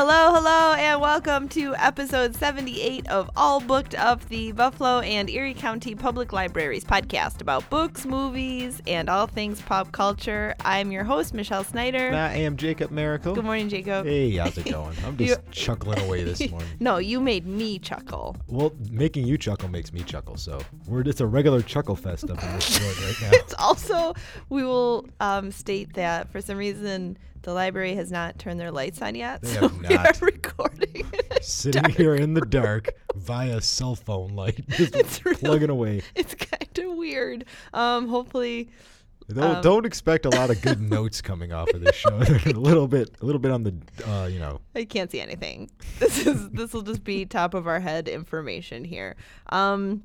Hello, hello, and welcome to episode 78 of All Booked Up, the Buffalo and Erie County Public Libraries podcast about books, movies, and all things pop culture. I'm your host, Michelle Snyder. I am Jacob Miracle. Good morning, Jacob. Hey, how's it going? I'm just chuckling away this morning. No, you made me chuckle. Well, making you chuckle makes me chuckle, so we're just a regular chuckle fest up in this joint right now. It's also, we will um, state that for some reason the library has not turned their lights on yet. They so have we are recording. Sitting here in the dark via cell phone light, just It's really- plugging away. it's kind of weird. Um, hopefully, Don't, Um, don't expect a lot of good notes coming off of this show. A little bit, a little bit on the, uh, you know, I can't see anything. This is this will just be top of our head information here. Um,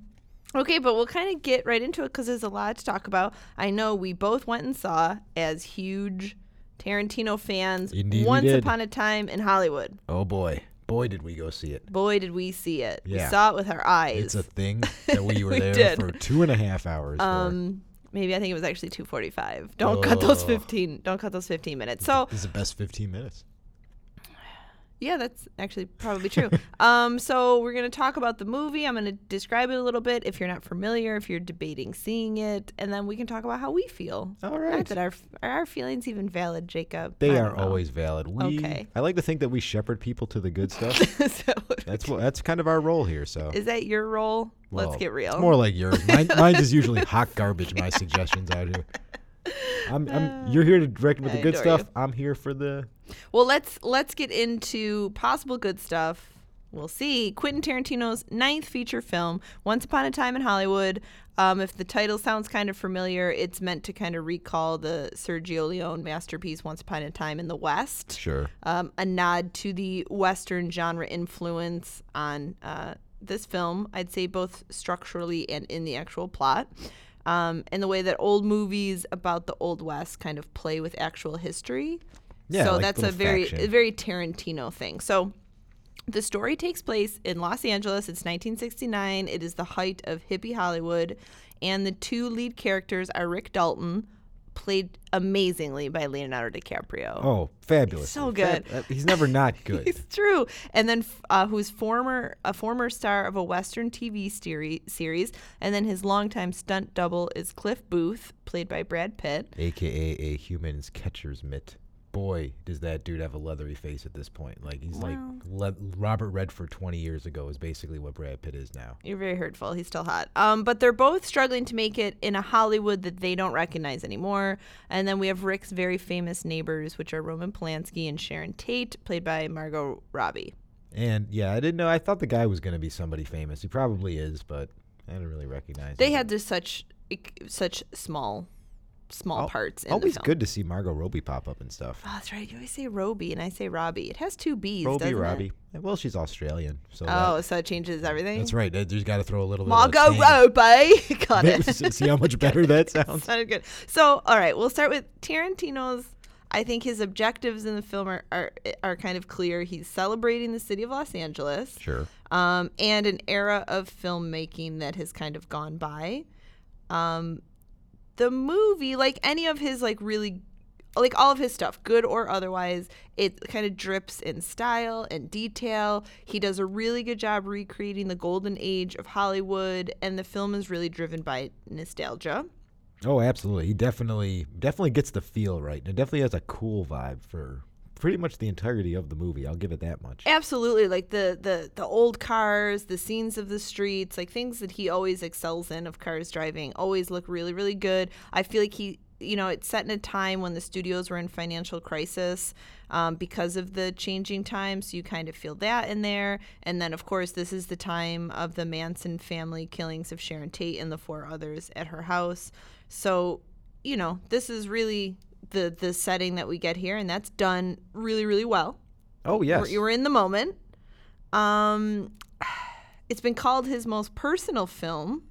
okay, but we'll kind of get right into it because there's a lot to talk about. I know we both went and saw as huge Tarantino fans. Indeed Once upon a time in Hollywood. oh boy, boy, did we go see it. Boy, did we see it! We saw it with our eyes. It's a thing that we were We there did. for two and a half hours. for. um, maybe I think it was actually 2:45. Don't cut those Oh. 15. Don't cut those 15 minutes. So it's the best 15 minutes. Yeah, that's actually probably true. um, so we're gonna talk about the movie. I'm gonna describe it a little bit if you're not familiar, if you're debating seeing it, and then we can talk about how we feel. All right. Not that our are our feelings even valid, Jacob. They are know. always valid. We, Okay. I like to think that we shepherd people to the good stuff. That what- that's what. That's kind of our role here. So is that your role? Let's get real. It's more like yours. Mine, mine is usually hot garbage. My suggestions out here. I'm, I'm. You're here to direct me with I the good adore you. stuff. I'm here for the. Well, let's let's get into possible good stuff. We'll see. Quentin Tarantino's ninth feature film, Once Upon a Time in Hollywood. Um, if the title sounds kind of familiar, it's meant to kind of recall the Sergio Leone masterpiece, Once Upon a Time in the West. Sure. Um, a nod to the Western genre influence on uh, this film, I'd say both structurally and in the actual plot. Um, and the way that old movies about the Old West kind of play with actual history. Yeah, so like that's a very faction. a very Tarantino thing. So the story takes place in Los Angeles. It's 1969. It is the height of hippie Hollywood, and the two lead characters are Rick Dalton, played amazingly by Leonardo DiCaprio. Oh, fabulous. So good. he's never not good. It's true. And then uh, who's former a former star of a Western TV seri- series, and then his longtime stunt double is Cliff Booth, played by Brad Pitt. AKA a human's catcher's mitt. Boy, does that dude have a leathery face at this point. Like he's like le- Robert Redford 20 years ago is basically what Brad Pitt is now. You're very hurtful. He's still hot. Um, but they're both struggling to make it in a Hollywood that they don't recognize anymore. And then we have Rick's very famous neighbors, which are Roman Polanski and Sharon Tate, played by Margot Robbie. And yeah, I didn't know. I thought the guy was going to be somebody famous. He probably is, but I didn't really recognize They him. had just such such small small Al- parts in the Always good to see Margot Robbie pop up and stuff. Oh, that's right. You always say Roby, and I say Robbie. It has two B's, Robbie, Robbie. it? Well, she's Australian, so Oh, that- so it changes everything. that's right. They just got to throw a little. Margot Robbie. Got it. see how much better that sounds. Sounded good. So, all right, we'll start with Tarantino's. I think his objectives in the film are, are are kind of clear. He's celebrating the city of Los Angeles, Sure. um, and an era of filmmaking that has kind of gone by. Um, the movie, like any of his like really like all of his stuff, good or otherwise, it kind of drips in style and detail. He does a really good job recreating the golden age of Hollywood, and the film is really driven by nostalgia. Oh, absolutely. He definitely definitely gets the feel right. And it definitely has a cool vibe for pretty much the entirety of the movie. I'll give it that much. Absolutely, like the the the old cars, the scenes of the streets, like things that he always excels in of cars driving, always look really really good. I feel like he, you know, it's set in a time when the studios were in financial crisis um, because of the changing times. So you kind of feel that in there, and then of course this is the time of the Manson family killings of Sharon Tate and the four others at her house. So you know, this is really the the setting that we get here, and that's done really really well. Oh yes. You were in the moment. Um, it's been called his most personal film.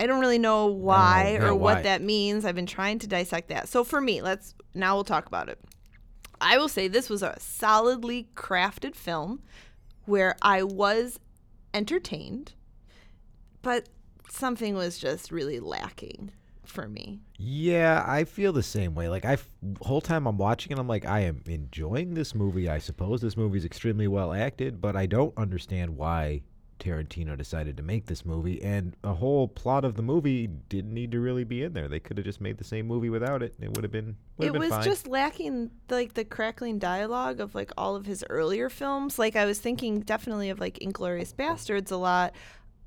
I don't really know why No, or yeah, what why? that means. I've been trying to dissect that. So for me, let's now we'll talk about it. I will say this was a solidly crafted film where I was entertained, but something was just really lacking. For me. Yeah, I feel the same way. Like I whole time I'm watching it, I'm like, I am enjoying this movie. I suppose this movie is extremely well acted, but I don't understand why Tarantino decided to make this movie. And a whole plot of the movie didn't need to really be in there. They could have just made the same movie without it. It would have been. Would it have been was fine. just lacking like the crackling dialogue of like all of his earlier films. Like I was thinking definitely of like Inglourious Basterds a lot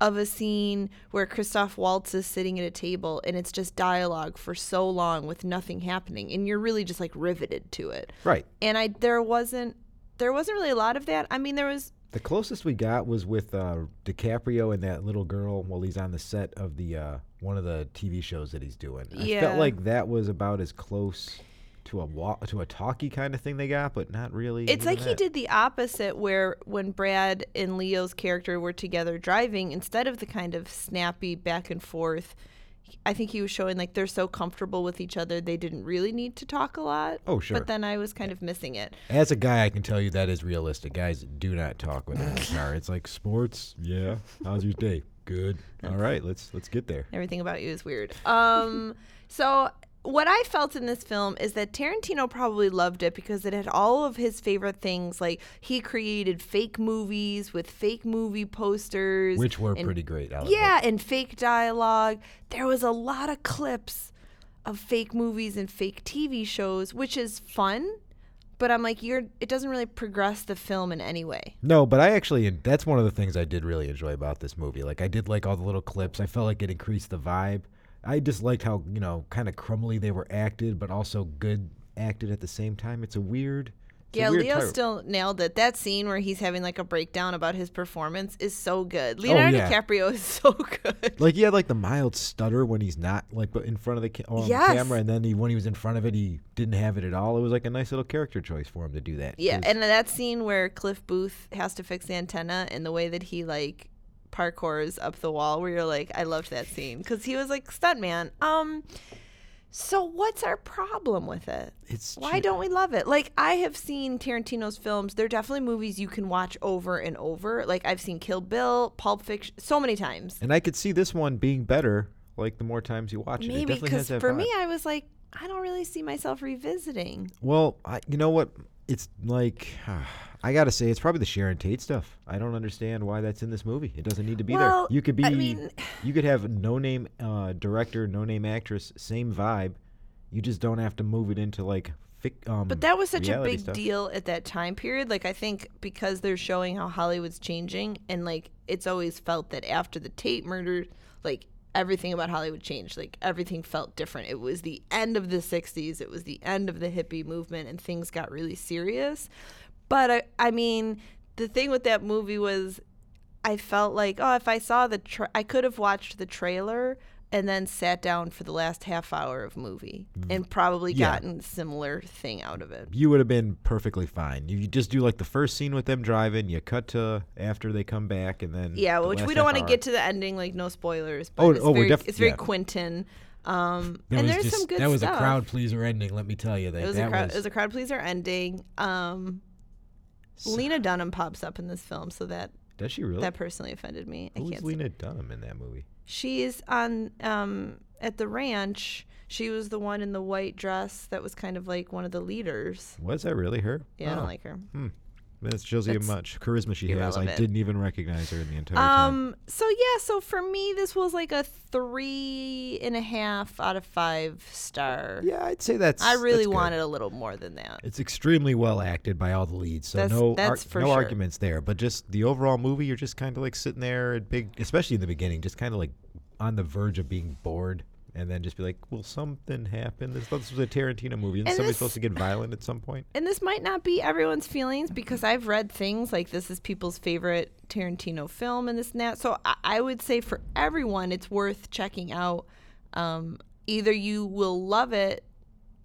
of a scene where Christoph Waltz is sitting at a table and it's just dialogue for so long with nothing happening and you're really just like riveted to it. right. And I there wasn't there wasn't really a lot of that. I mean there was The closest we got was with uh, DiCaprio and that little girl while he's on the set of the uh, one of the TV shows that he's doing. I Yeah. felt like that was about as close to a wa- to a talkie kind of thing they got, but not really. It's like he did the opposite, where when Brad and Leo's character were together driving, instead of the kind of snappy back and forth, I think he was showing like they're so comfortable with each other, they didn't really need to talk a lot. Oh, sure. But then I was kind of missing it. As a guy, I can tell you that is realistic. Guys do not talk when they're in the car. It's like sports. Yeah. How's your day? Good. All right. Let's let's get there. Everything about you is weird. Um, so what I felt in this film is that Tarantino probably loved it because it had all of his favorite things. Like he created fake movies with fake movie posters, Which were and- pretty great. Yeah, and fake dialogue. There was a lot of clips of fake movies and fake TV shows, which is fun. But I'm like, you're. It doesn't really progress the film in any way. No, but I actually that's one of the things I did really enjoy about this movie. Like I did like all the little clips. I felt like it increased the vibe. I just liked how, you know, kind of crumbly they were acted, but also good acted at the same time. It's a weird it's a yeah, weird Leo type- still nailed it. That scene where he's having like a breakdown about his performance is so good. Oh, Leonardo Oh, yeah. DiCaprio is so good. Like he had like the mild stutter when he's not like but in front of the ca- on the Yes. camera, and then he, when he was in front of it, he didn't have it at all. It was like a nice little character choice for him to do that. Yeah, and that scene where Cliff Booth has to fix the antenna and the way that he like parkours up the wall, where you're like, I loved that scene because he was like stuntman. Um, so what's our problem with it? it's Why don't we love it? Like I have seen Tarantino's films. They're definitely movies you can watch over and over. Like I've seen Kill Bill, Pulp Fiction, so many times. And I could see this one being better, like the more times you watch it. it Maybe definitely has because for vibe. me, I was like, I don't really see myself revisiting. Well, I, you know what? It's like I gotta say, it's probably the Sharon Tate stuff. I don't understand why that's in this movie. It doesn't need to be Well, there. You could be, I mean- you could have no name uh, director, no name actress, same vibe. You just don't have to move it into like. Fic, um, But that was such a big stuff. deal at that time period. Like I think because they're showing how Hollywood's changing and like it's always felt that after the Tate murder, like everything about Hollywood changed. Like everything felt different. It was the end of the 60s. It was the end of the hippie movement and things got really serious. But I I mean, the thing with that movie was I felt like, oh, if I saw the tra- I could have watched the trailer and then sat down for the last half hour of movie and probably Yeah. gotten similar thing out of it. You would have been perfectly fine. You, you just do like the first scene with them driving. You cut to after they come back, and then Yeah, the which we don't want to get to the ending, like no spoilers. But Oh, it's oh, we're very, def- it's very yeah. Quentin. Um, and there's just, some good that was stuff. a crowd pleaser ending. Let me tell you that. It was that a crowd. was, It was a crowd pleaser ending. Um, Lena Dunham pops up in this film, so that Does she really? that personally offended me. I Who's can't. Lena Dunham in that movie? She's on um at the ranch. She was the one in the white dress that was kind of like one of the leaders. Was that really her? Yeah, I Oh. don't like her. That shows you how much charisma she has. I didn't even recognize her in the entire time. Um. So yeah. So for me, this was like a three and a half out of five star. Yeah, I'd say that's. I really that's good. wanted a little more than that. It's extremely well acted by all the leads, so That's- no, that's ar- no sure. arguments there. But just the overall movie, you're just kind of like sitting there at big, especially in the beginning, just kind of like on the verge of being bored, and then just be like, "Will something happen?" This, this was a Tarantino movie, and, And somebody's supposed to get violent at some point. And this might not be everyone's feelings because I've read things like this is people's favorite Tarantino film and this and that. So I, I would say for everyone, it's worth checking out. Um, either you will love it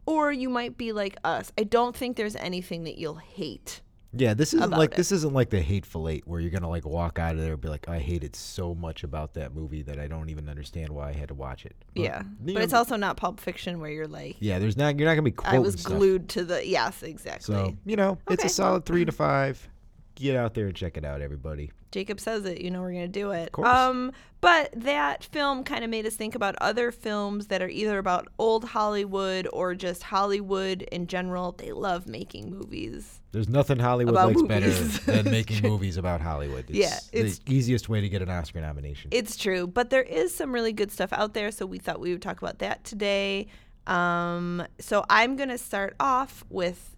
or you might be like us. I don't think there's anything that you'll hate. Yeah, this isn't like it. this isn't like the hateful eight where you're gonna like walk out of there and be like, "I hated so much about that movie that I don't even understand why I had to watch it." But, yeah. But know, it's also not Pulp Fiction where you're like, yeah. There's not you're not gonna be I was stuff. glued to the. Yes, exactly. So you know, it's a solid three to five. Get out there and check it out, everybody. Jacob says it, you know we're gonna do it. course. Um, but that film kind of made us think about other films that are either about old Hollywood or just Hollywood in general. They love making movies. There's nothing Hollywood About likes movies. better than making movies about Hollywood. It's Yeah, it's- the easiest way to get an Oscar nomination. It's true, but there is some really good stuff out there, so we thought we would talk about that today. Um, so I'm gonna start off with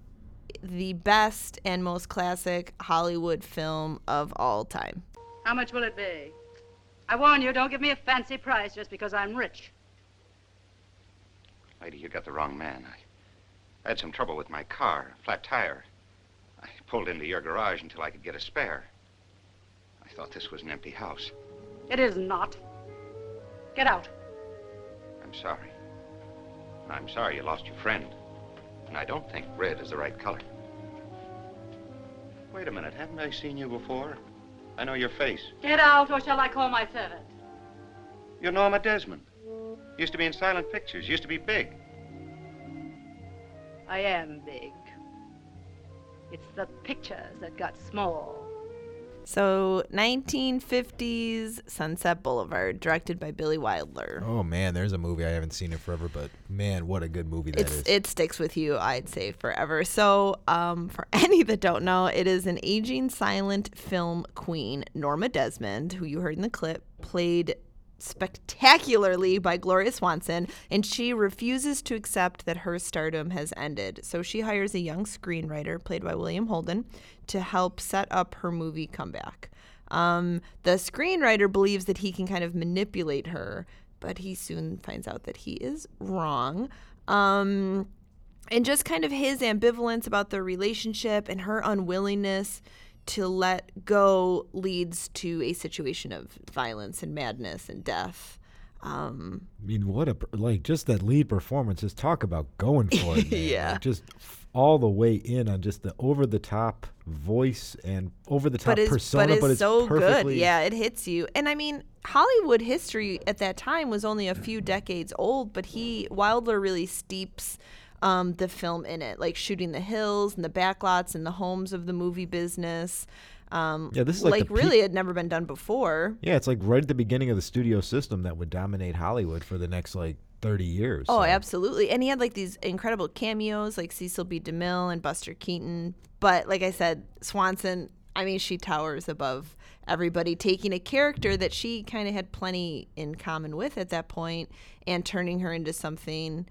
the best and most classic Hollywood film of all time. How much will it be? I warn you, don't give me a fancy price just because I'm rich. Lady, you got the wrong man. I, I had some trouble with my car, flat tire. I pulled into your garage until I could get a spare. I thought this was an empty house. It is not. Get out. I'm sorry. I'm sorry you lost your friend. And I don't think red is the right color. Wait a minute, haven't I seen you before? I know your face. Get out, or shall I call my servant? You're Norma Desmond. Used to be in silent pictures, used to be big. I am big. It's the pictures that got small. So 1950s Sunset Boulevard, directed by Billy Wilder. oh man, there's a movie I haven't seen in forever, but man, what a good movie that it's is. it sticks with you, I'd say, forever. So, um, for any that don't know, it is an aging silent film queen, Norma Desmond, who you heard in the clip, played spectacularly by Gloria Swanson, and she refuses to accept that her stardom has ended. So she hires a young screenwriter, played by William Holden, to help set up her movie comeback. Um, the screenwriter believes that he can kind of manipulate her, but he soon finds out that he is wrong. Um, and just kind of his ambivalence about the relationship and her unwillingness to let go leads to a situation of violence and madness and death. Um, I mean, what a like just that lead performance. Just talk about going for it. Yeah. Like, just all the way in on just the over the top voice and over the top but persona, but it's but it's so good. Yeah, it hits you. And I mean, Hollywood history at that time was only a few decades old, but he Wilder really steeps um, the film in it, like shooting the hills and the backlots and the homes of the movie business. Um, Yeah, this is like peak- really had never been done before. Yeah, it's like right at the beginning of the studio system that would dominate Hollywood for the next like 30 years. Oh, so- absolutely. And he had like these incredible cameos like Cecil B. DeMille and Buster Keaton. But like I said, Swanson, I mean, she towers above everybody, taking a character that she kind of had plenty in common with at that point and turning her into something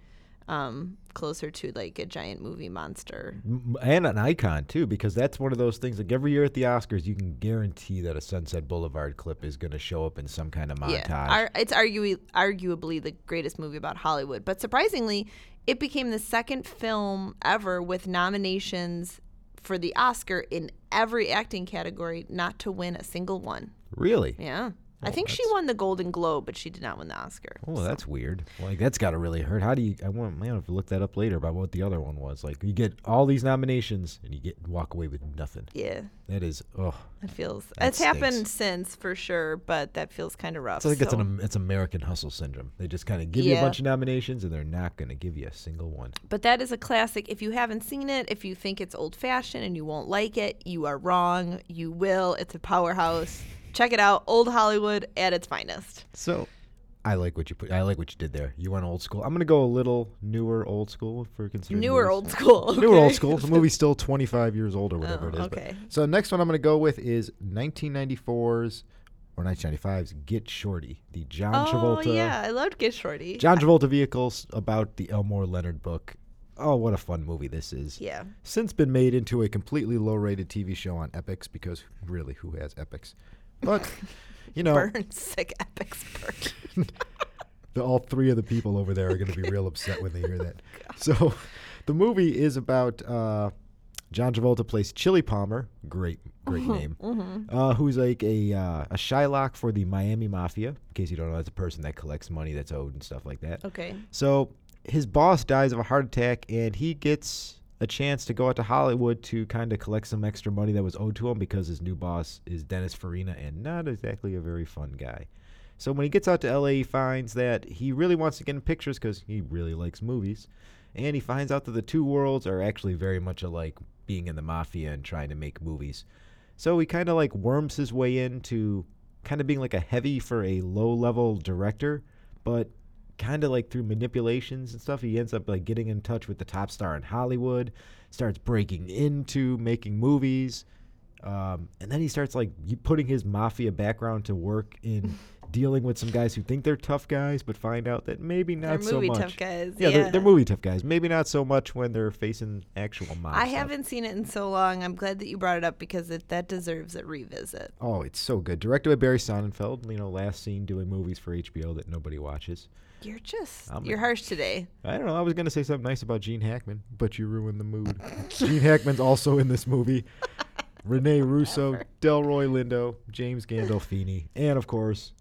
um, closer to like a giant movie monster. And an icon too, because that's one of those things. Like every year at the Oscars, you can guarantee that a Sunset Boulevard clip is going to show up in some kind of montage. Yeah, Ar- it's arguably arguably the greatest movie about Hollywood. But surprisingly, it became the second film ever with nominations for the Oscar in every acting category, not to win a single one. really? Yeah, I think she that's- won the Golden Globe, but she did not win the Oscar. Oh, that's weird. Like that's got to really hurt. How do you? I want. Man, have to look that up later about what the other one was. Like you get all these nominations and you get walk away with nothing. Yeah, That is. Oh, it feels That it's happened since for sure, but that feels kind of rough. I think it's an it's American Hustle syndrome. They just kind of give you a bunch of nominations and they're not going to give you a single one. But that is a classic. If you haven't seen it, if you think it's old fashioned and you won't like it, you are wrong. You will. It's a powerhouse. Check it out. Old Hollywood at its finest. So, I like what you put. I like what you did there. You went old school. I'm gonna go a little newer old school for considering Newer old school. Newer old school. The movie's still 25 years old or whatever Oh, it is. Oh, but- okay. so next one I'm gonna go with is 1994's or 1995's Get Shorty, the John Oh Travolta. Oh yeah, I loved Get Shorty. John Travolta vehicles about the Elmore Leonard book. Oh, what a fun movie this is. Yeah. Since been made into a completely low-rated TV show on Epix because really, who has Epix? But you know, Burn sick Epix burn. the, all three of the people over there are going to be real upset when they hear that. So, the movie is about uh, John Travolta plays Chili Palmer, great, great name, uh, who's like a uh, a Shylock for the Miami Mafia. In case you don't know, that's a person that collects money that's owed and stuff like that. Okay. So his boss dies of a heart attack, and he gets a chance to go out to Hollywood to kind of collect some extra money that was owed to him because his new boss is Dennis Farina and not exactly a very fun guy. So when he gets out to LA, he finds that he really wants to get in pictures because he really likes movies. And he finds out that the two worlds are actually very much alike, being in the mafia and trying to make movies. So he kind of like worms his way into kind of being like a heavy for a low level director, but kind of like through manipulations and stuff, he ends up like getting in touch with the top star in Hollywood, starts breaking into making movies. Um, and then he starts like putting his mafia background to work in dealing with some guys who think they're tough guys, but find out that maybe not so much. They're so movie much. tough guys. Yeah, Yeah, They're, they're movie tough guys. Maybe not so much when they're facing actual mob. I stuff. haven't seen it in so long. I'm glad that you brought it up because it, that deserves a revisit. Oh, it's so good. Directed by Barry Sonnenfeld. You know, last seen doing movies for HBO that nobody watches. You're just I'm you're a- harsh today. I don't know. I was gonna say something nice about Gene Hackman, but you ruined the mood. Gene Hackman's also in this movie. Rene Russo, Delroy Lindo, James Gandolfini, and of course,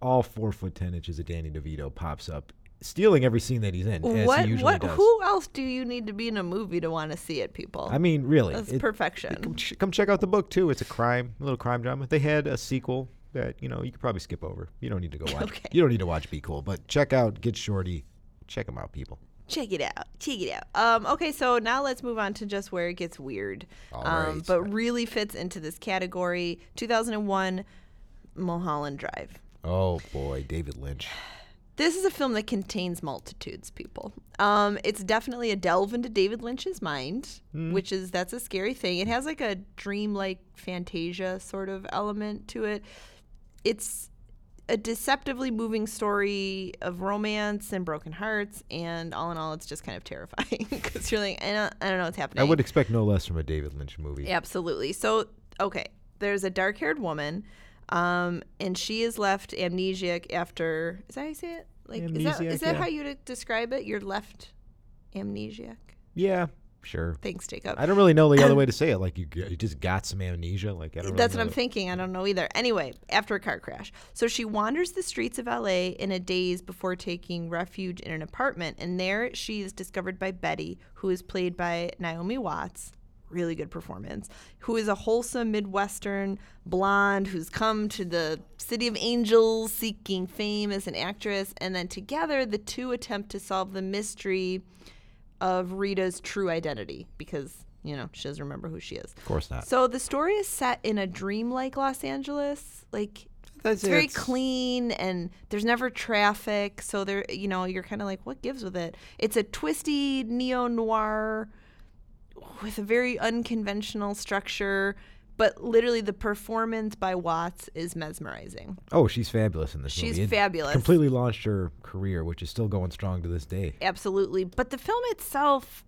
all four foot ten inches of Danny DeVito pops up, stealing every scene that he's in, as what what does. who else do you need to be in a movie to want to see it, people? I mean, really, That's it- perfection. Come, ch- come check out the book too. It's a crime, a little crime drama. They had a sequel that you know you could probably skip over. You don't need to go watch. Okay. You don't need to watch Be Cool, but check out Get Shorty. Check them out, people. Check it out. Check it out. Um, okay, so now let's move on to just where it gets weird. All um, right. But really fits into this category. 2001, Mulholland Drive. Oh boy, David Lynch. This is a film that contains multitudes, people. Um, it's definitely a delve into David Lynch's mind, which is that's a scary thing. It has like a dreamlike fantasia sort of element to it. It's a deceptively moving story of romance and broken hearts, and all in all, it's just kind of terrifying because you're like, I don't, I don't know what's happening. I would expect no less from a David Lynch movie. Absolutely. So, okay, there's a dark haired woman, um, and she is left amnesiac after. Is that how you say it? Like, is that, Amnesiac, is that yeah. how you describe it? You're left amnesiac. Yeah, sure. Thanks, Jacob. I don't really know the other way to say it. Like you, you just got some amnesia. Like I don't. That's really what I'm know. thinking. I don't know either. Anyway, after a car crash. So she wanders the streets of LA in a daze before taking refuge in an apartment. And there she is discovered by Betty, who is played by Naomi Watts. Really good performance. Who is a wholesome Midwestern blonde who's come to the City of Angels seeking fame as an actress. And then together, the two attempt to solve the mystery of Rita's true identity because, you know, she doesn't remember who she is. Of course not. So the story is set in a dreamlike Los Angeles. Like That's it's very it's- clean and there's never traffic. So there, you know, you're kind of like, what gives with it? It's a twisty neo noir with a very unconventional structure. But literally, the performance by Watts is mesmerizing. Oh, she's fabulous in this She's movie. It fabulous. Completely launched her career, which is still going strong to this day. absolutely but the film itself,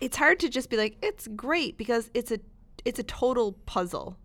it's hard to just be like it's great because it's a it's a total puzzle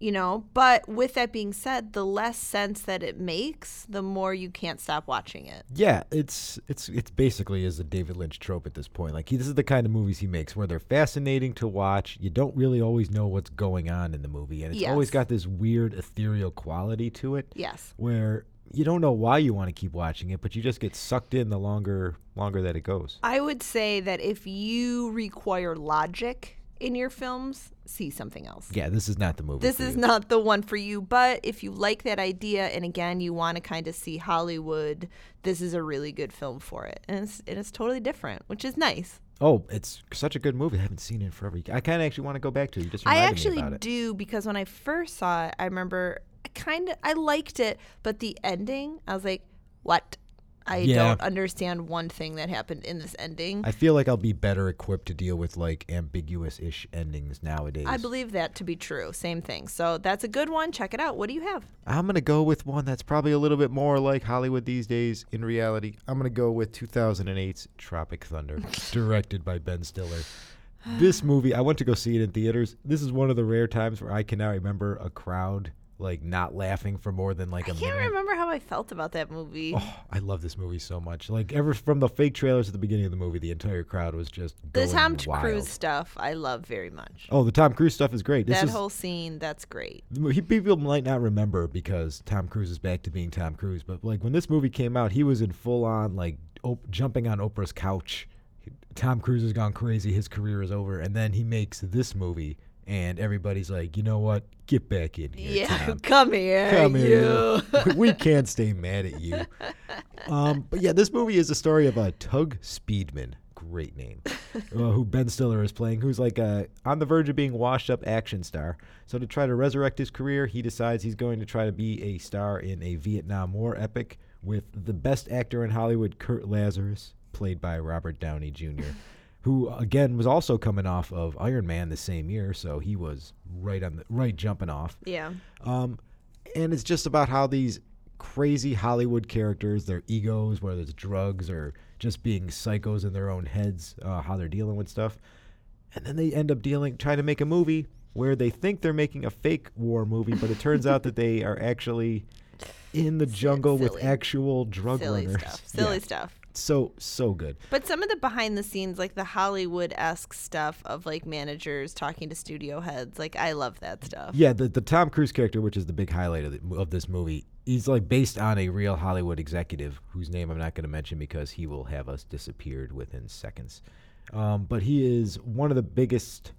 you know but with that being said the less sense that it makes the more you can't stop watching it Yeah, it's it's it's basically is a David Lynch trope at this point. Like he, this is the kind of movies he makes where they're fascinating to watch. You don't really always know what's going on in the movie, and it's always got this weird ethereal quality to it. yes Where you don't know why you want to keep watching it, but you just get sucked in the longer longer that it goes. i would say that if you require logic in your films see something else Yeah, this is not the movie. this is you. not the one for you but if you like that idea and again you want to kind of see hollywood this is a really good film for it and it's, and it's totally different which is nice Oh, it's such a good movie. I haven't seen it in forever. I kind of actually want to go back to it. You just I actually do because when I first saw it, I remember I kind of I liked it, but the ending, I was like, "What? I Yeah. don't understand one thing that happened in this ending." I feel like I'll be better equipped to deal with like ambiguous-ish endings nowadays. I believe that to be true. Same thing. So that's a good one. Check it out. What do you have? I'm gonna go with one that's probably a little bit more like Hollywood these days. In reality, I'm gonna go with 2008's Tropic Thunder, directed by Ben Stiller. This movie, I went to go see it in theaters. This is one of the rare times where I can now remember a crowd like not laughing for more than like a I can't minute. remember how I felt about that movie. Oh, I love this movie so much. Like ever from the fake trailers at the beginning of the movie, the entire crowd was just the Tom wild. Cruise stuff, I love very much. Oh, the Tom Cruise stuff is great. This that is whole scene, that's great. people might not remember because Tom Cruise is back to being Tom Cruise, but like when this movie came out, he was in full on like op- jumping on Oprah's couch. Tom Cruise has gone crazy. His career is over, and then he makes this movie, and everybody's like, you know what? Get back in here, Yeah, Tom. come here, Come you. here. We- can't stay mad at you. Um, but yeah, this movie is the story of a Tug Speedman. Great name. uh, who Ben Stiller is playing, who's like a on the verge of being washed up action star. So to try to resurrect his career, he decides he's going to try to be a star in a Vietnam War epic with the best actor in Hollywood, Kurt Lazarus, played by Robert Downey Jr. Who again was also coming off of Iron Man the same year, so he was right on the right jumping off. Yeah. Um, and it's just about how these crazy Hollywood characters, their egos, whether it's drugs or just being psychos in their own heads, uh, how they're dealing with stuff, and then they end up dealing trying to make a movie where they think they're making a fake war movie, but it turns out that they are actually in the jungle with actual drug Silly runners. stuff. Silly Yeah. stuff. So so good. But some of the behind the scenes, like the Hollywood esque stuff of like managers talking to studio heads, like I love that stuff. Yeah, the the Tom Cruise character, which is the big highlight of, the, of this movie, he's like based on a real Hollywood executive whose name I'm not going to mention because he will have us disappeared within seconds. Um, but he is one of the biggest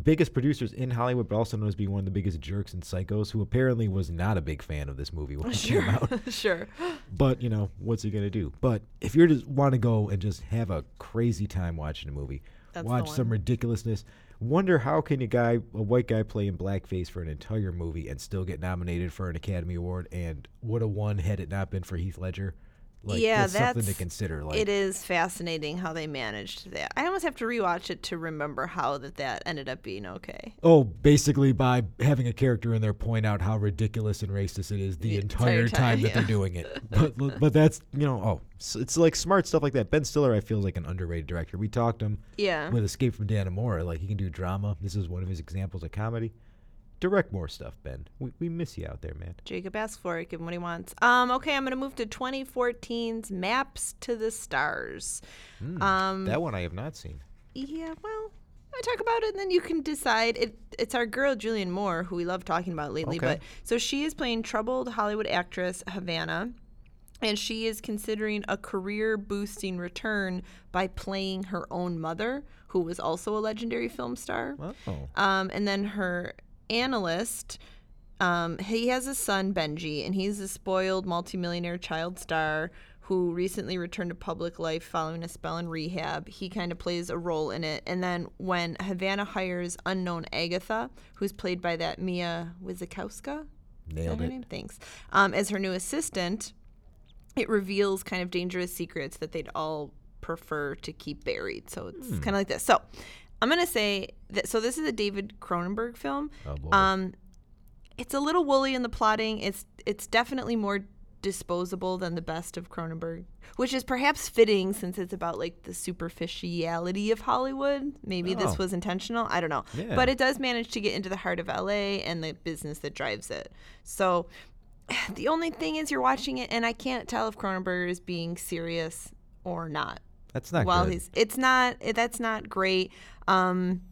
biggest producers in Hollywood, but also known as being one of the biggest jerks and psychos. Who apparently was not a big fan of this movie when it came out. sure. But you know, what's he gonna do? But if you just want to go and just have a crazy time watching a movie, That's watch some ridiculousness. Wonder how can a guy, a white guy, play in blackface for an entire movie and still get nominated for an Academy Award? And would have won had it not been for Heath Ledger. Like, yeah, that's, something to consider. Like, it is fascinating how they managed that. I almost have to rewatch it to remember how that that ended up being okay. Oh, basically by having a character in there point out how ridiculous and racist it is the, The entire, entire time, time, that yeah. they're doing it. But but that's you know oh s- it's like smart stuff like that. Ben Stiller I feel is like an underrated director. We talked to him Yeah. with Escape from Dannemora. Like he can do drama. This is one of his examples of comedy. Direct more stuff, Ben. We, we miss you out there, man. Jacob asked for it, give him what he wants. Um, okay, I'm gonna move to 2014's Maps to the Stars. Um, that one I have not seen. Yeah, well, I talk about it, and then you can decide. It it's our girl Julianne Moore, who we love talking about lately. Okay. But so she is playing troubled Hollywood actress Havana, and she is considering a career boosting return by playing her own mother, who was also a legendary film star. Oh, Um, and then her analyst, um, he has a son, Benji, and he's a spoiled multimillionaire child star who recently returned to public life following a spell in rehab. He kind of plays a role in it. And then when Havana hires unknown Agatha, who's played by that Mia that nailed her it. name? Thanks. Um, as her new assistant, it reveals kind of dangerous secrets that they'd all prefer to keep buried. So it's Hmm. kind of like this. So I'm gonna say that. So this is a David Cronenberg film. Oh boy. Um, it's a little woolly in the plotting. It's it's definitely more disposable than the best of Cronenberg, which is perhaps fitting since it's about like the superficiality of Hollywood. Maybe Oh. this was intentional. I don't know. Yeah. But it does manage to get into the heart of LA and the business that drives it. So the only thing is you're watching it and I can't tell if Cronenberg is being serious or not. That's not While good. he's it's not it- that's not great. Um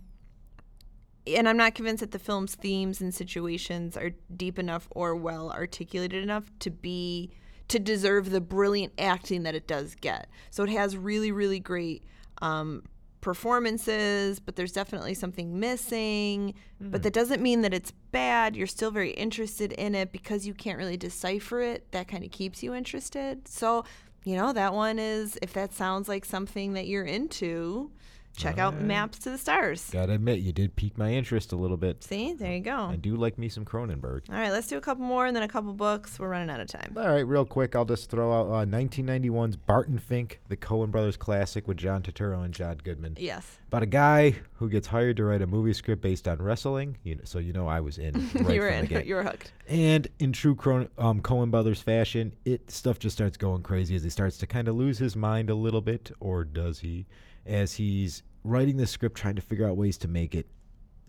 and I'm not convinced that the film's themes and situations are deep enough or well articulated enough to be to deserve the brilliant acting that it does get. So it has really, really great um, performances, but there's definitely something missing. But that doesn't mean that it's bad. You're still very interested in it because you can't really decipher it. That kind of keeps you interested. So, you know, that one is if that sounds like something that you're into, check out Maps to the Stars. Gotta admit, you did pique my interest a little bit. See, there you go. I do like me some Cronenberg. All right, let's do a couple more and then a couple books. We're running out of time. All right, real quick, I'll just throw out uh, 1991's Barton Fink, the Coen Brothers classic with John Turturro and John Goodman. Yes. About a guy who gets hired to write a movie script based on wrestling. You know, so you know I was in. Right you were in. You were hooked. And in true Cron- um, Coen Brothers fashion, it stuff just starts going crazy as he starts to kind of lose his mind a little bit, or does he? As he's writing the script, trying to figure out ways to make it.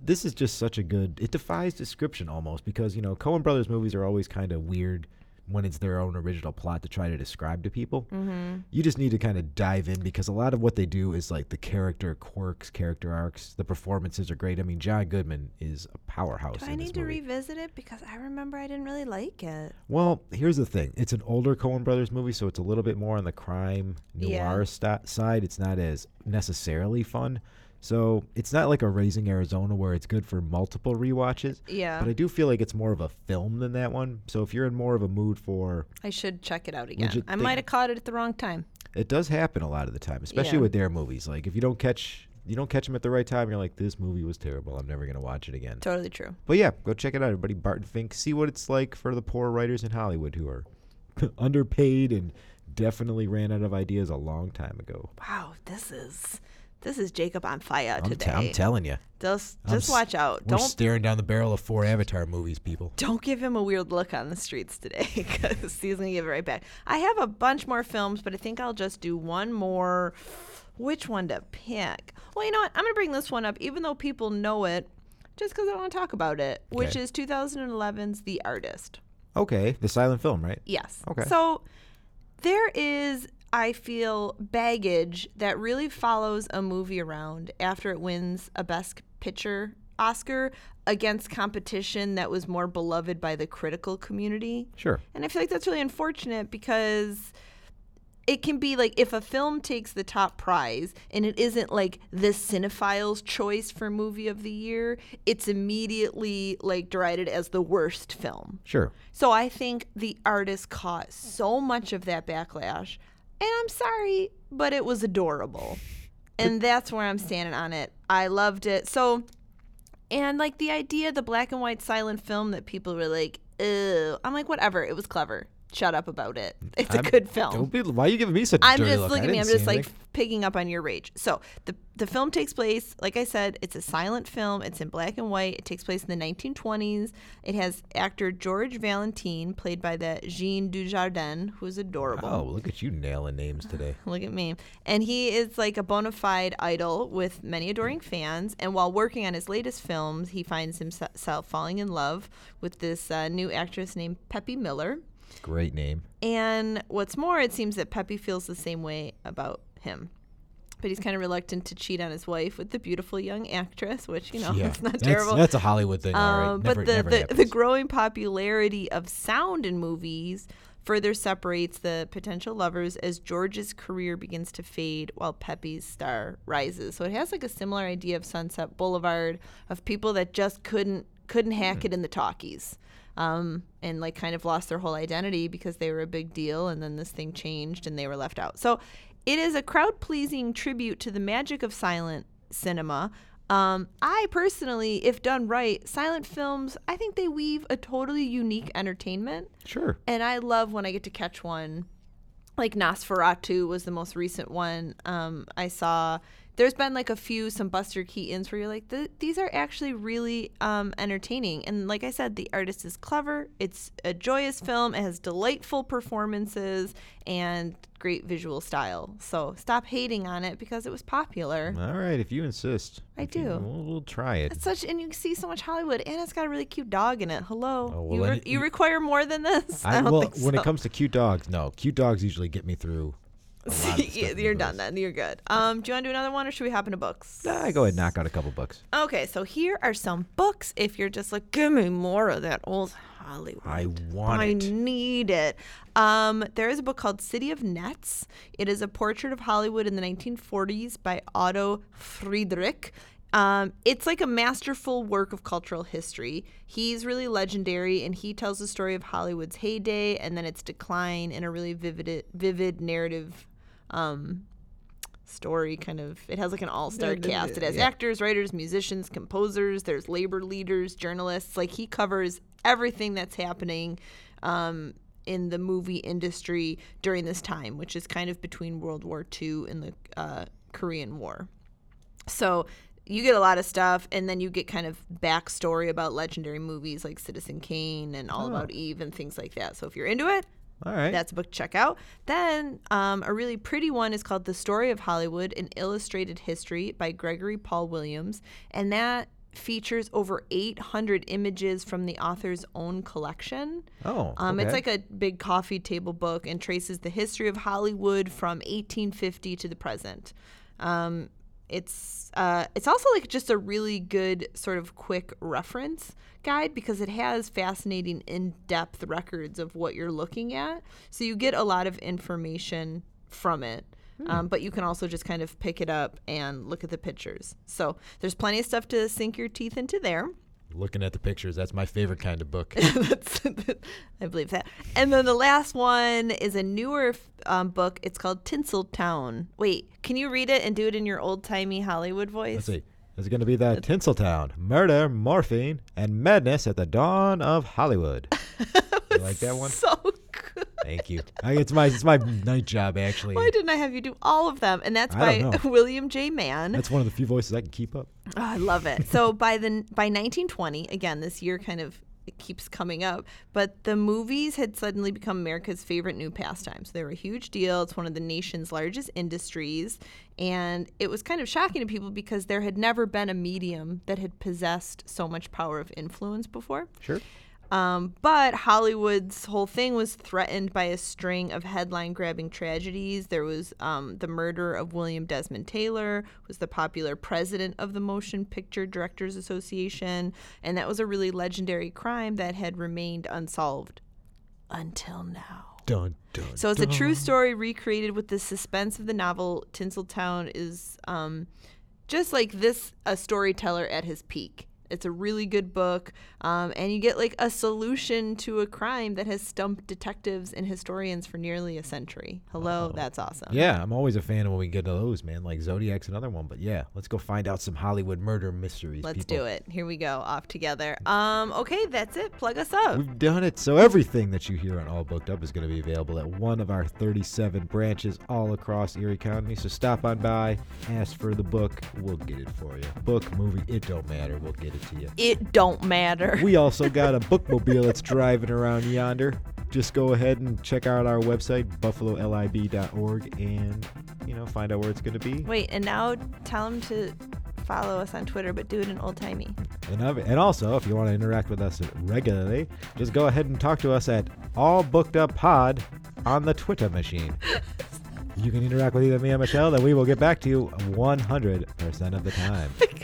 This is just such a good. It defies description almost because you know Coen Brothers movies are always kind of weird when it's their own original plot to try to describe to people. Mm-hmm. You just need to kind of dive in because a lot of what they do is like the character quirks, character arcs. The performances are great. I mean, John Goodman is a powerhouse. Do I need to revisit it because I remember I didn't really like it. Well, here's the thing. It's an older Coen Brothers movie, so it's a little bit more on the crime Yeah. noir side. It's not as necessarily fun. So it's not like a Raising Arizona where it's good for multiple rewatches. Yeah. But I do feel like it's more of a film than that one. So if you're in more of a mood for I should check it out again. I might have caught it at the wrong time. It does happen a lot of the time, especially Yeah. with their movies. Like if you don't catch you don't catch them at the right time, you're like, this movie was terrible. I'm never gonna watch it again. Totally true. But yeah, go check it out, everybody. Barton Fink. See what it's like for the poor writers in Hollywood who are underpaid and definitely ran out of ideas a long time ago. Wow, this is this is Jacob on fire I'm, today. t- I'm telling you. just I'm just s- watch out. We're Don't staring down the barrel of four Avatar movies, people. don't give him a weird look on the streets today because he's gonna give it right back. I have a bunch more films, but I think I'll just do one more. Which one to pick? Well, you know what? I'm gonna bring this one up, even though people know it, just because I want to talk about it. Which is 2011's The Artist. Okay, the silent film, right? Yes. Okay. So there is, I feel, baggage that really follows a movie around after it wins a Best Picture Oscar against competition that was more beloved by the critical community. Sure. And I feel like that's really unfortunate because it can be like if a film takes the top prize and it isn't like the cinephile's choice for movie of the year, it's immediately like derided as the worst film. Sure. So I think the artist caught so much of that backlash. And I'm sorry, but it was adorable. And that's where I'm standing on it. I loved it. So, and like the idea, the black and white silent film that people were like, ew. I'm like, whatever. It was clever. Shut up about it. It's a I'm- good film. Don't be. Why are you giving me such I'm just look? look at me. I'm just like anything. picking up on your rage. So the the film takes place, like I said, it's a silent film. It's in black and white. It takes place in the 1920s. It has actor George Valentin, played by the Jean Dujardin, who's adorable. Oh, look at you nailing names today. Look at me. And he is like a bona fide idol with many adoring fans. And while working on his latest films, he finds himself falling in love with this uh, new actress named Peppy Miller. Great name. And what's more, it seems that Peppy feels the same way about him. But he's kind of reluctant to cheat on his wife with the beautiful young actress, which, you know, yeah, it's not that's, terrible. That's a Hollywood thing, all right. Um, Never, but the, the, the growing popularity of sound in movies further separates the potential lovers as George's career begins to fade while Peppy's star rises. So it has like a similar idea of Sunset Boulevard of people that just couldn't couldn't hack Hmm. it in the talkies. Um, and like kind of lost their whole identity because they were a big deal and then this thing changed and they were left out. So it is a crowd pleasing tribute to the magic of silent cinema. Um, I personally, if done right, silent films, I think they weave a totally unique entertainment. Sure. And I love when I get to catch one. Like Nosferatu was the most recent one um, I saw. There's been like a few, some Buster Keatons where you're like, "Th- these are actually really um, entertaining. And like I said, the artist is clever. It's a joyous film. It has delightful performances and great visual style. So stop hating on it because it was popular. All right, if you insist. I If you- do. we'll, we'll try it. It's such, and you see so much Hollywood, and it's got a really cute dog in it. Hello, Oh, well, you, re- it- you require more than this. I, I, don't well, think when it comes to cute dogs, no. Cute dogs usually get me through. A lot of the stuff Yeah, in you're done then. You're good. Um, do you want to do another one, or should we hop into books? Nah, go ahead, and knock out a couple books. Okay, so here are some books. If you're just like, give me more of that old Hollywood. I want it. I it. need it. Um, there is a book called City of Nets. It is a portrait of Hollywood in the 1940s by Otto Friedrich. Um, it's like a masterful work of cultural history. He's really legendary, and he tells the story of Hollywood's heyday and then its decline in a really vivid, vivid narrative um, story. Kind of, it has like an all-star Yeah, cast. It has yeah. actors, writers, musicians, composers. There's labor leaders, journalists. Like he covers everything that's happening um, in the movie industry during this time, which is kind of between World War II and the uh, Korean War. So you get a lot of stuff, and then you get kind of backstory about legendary movies like Citizen Kane and All About Eve and things like that. So if you're into it, All right. that's a book to check out. Then um, a really pretty one is called The Story of Hollywood, an illustrated history by Gregory Paul Williams. And that features over 800 images from the author's own collection. oh, Um, It's like a big coffee table book and traces the history of Hollywood from 1850 to the present. Um, it's uh, it's also like just a really good sort of quick reference guide because it has fascinating in-depth records of what you're looking at. So you get a lot of information from it. Um, but you can also just kind of pick it up and look at the pictures. So there's plenty of stuff to sink your teeth into there. Looking at the pictures, that's my favorite kind of book. I believe that. And then the last one is a newer um, book. It's called Tinseltown. Wait, can you read it and do it in your old timey Hollywood voice? Let's see. It's going to be the Tinseltown Murder, Morphine, and Madness at the Dawn of Hollywood. you like that one? So. Thank you. I, it's my it's my night job actually. Why didn't I have you do all of them? And that's I by. William J. Mann. That's one of the few voices I can keep up. Oh, I love it. So by the by 1920, again, this year kind of it keeps coming up, but the movies had suddenly become America's favorite new pastime. So they were a huge deal. It's one of the nation's largest industries, and it was kind of shocking to people because there had never been a medium that had possessed so much power of influence before. Sure. Um, but Hollywood's whole thing was threatened by a string of headline-grabbing tragedies. There was um, the murder of William Desmond Taylor, who was the popular president of the Motion Picture Directors Association, and that was a really legendary crime that had remained unsolved until now. Dun dun. So it's a true story recreated with the suspense of the novel. Tinseltown is um, just like this, a storyteller at his peak. It's a really good book, um, and you get like a solution to a crime that has stumped detectives and historians for nearly a century. Hello, that's awesome. Yeah, I'm always a fan when we get to those, man. Like Zodiac's another one, but yeah, let's go find out some Hollywood murder mysteries. Let's people. do it. Here we go, off together. Um, okay, that's it. Plug us up. We've done it. So everything that you hear on All Booked Up is going to be available at one of our 37 branches all across Erie County. So stop on by, ask for the book. We'll get it for you. Book, movie, it don't matter. We'll get it to you. It don't matter. We also got a bookmobile that's driving around yonder. Just go ahead and check out our website, buffalolib.org, and, you know, find out where it's going to be. Wait, and now tell them to follow us on Twitter, but do it in old timey. And, and also, if you want to interact with us regularly, just go ahead and talk to us at All Booked Up Pod on the Twitter machine. You can interact with either me or Michelle, and we will get back to you 100% of the time.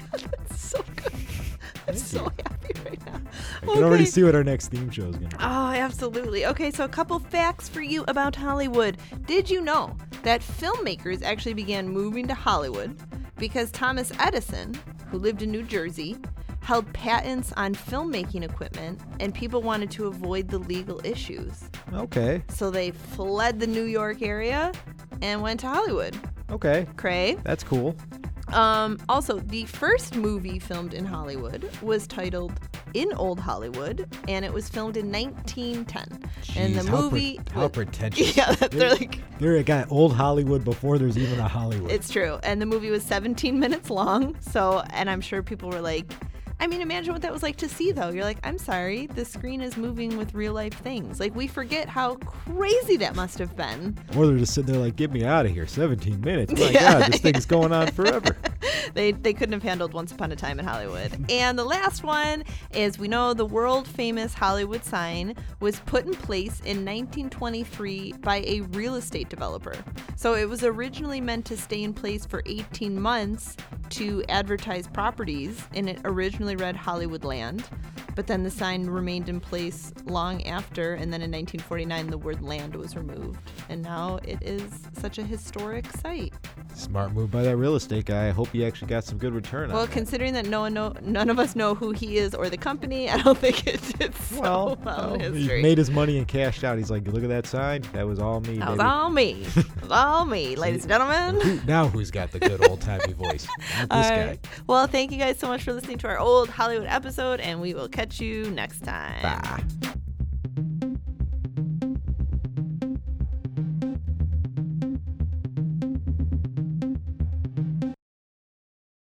so happy right now. I can already see what our next theme show is going to be. Oh, absolutely. Okay, so a couple facts for you about Hollywood. Did you know that filmmakers actually began moving to Hollywood because Thomas Edison, who lived in New Jersey, held patents on filmmaking equipment and people wanted to avoid the legal issues. Okay, So they fled the New York area and went to Hollywood. Okay. Cray. That's cool. Um, also, the first movie filmed in Hollywood was titled In Old Hollywood, and it was filmed in 1910. and the Jeez, how pre- movie, how pretentious. yeah, they're like, They're got old Hollywood before there's even a Hollywood. it's true. And the movie was 17 minutes long. So, and I'm sure people were like, I mean, imagine what that was like to see, though. You're like, I'm sorry, the screen is moving with real life things. Like, we forget how crazy that must have been. or they're just sitting there like, get me out of here. 17 minutes. My Yeah. God, this thing's going on forever. they they couldn't have handled Once Upon a Time in Hollywood. and the last one is we know the world famous Hollywood sign was put in place in 1923 by a real estate developer. So it was originally meant to stay in place for 18 months to advertise properties, and it originally read Hollywood Land. But then the sign remained in place long after, and then in 1949 the word land was removed. And now it is such a historic site. Smart move by that real estate guy. I hope he actually got some good return Well, on that. considering that no one know, none of us know who he is or the company, I don't think it did so Well, well, he made his money and cashed out. He's like, look at that sign. That was all me. that was baby." all me. It was all me, ladies and gentlemen. Who- now who's got the good old timey voice? Not this guy. Well, thank you guys so much for listening to our old Hollywood episode, and we will catch you next time. Bye.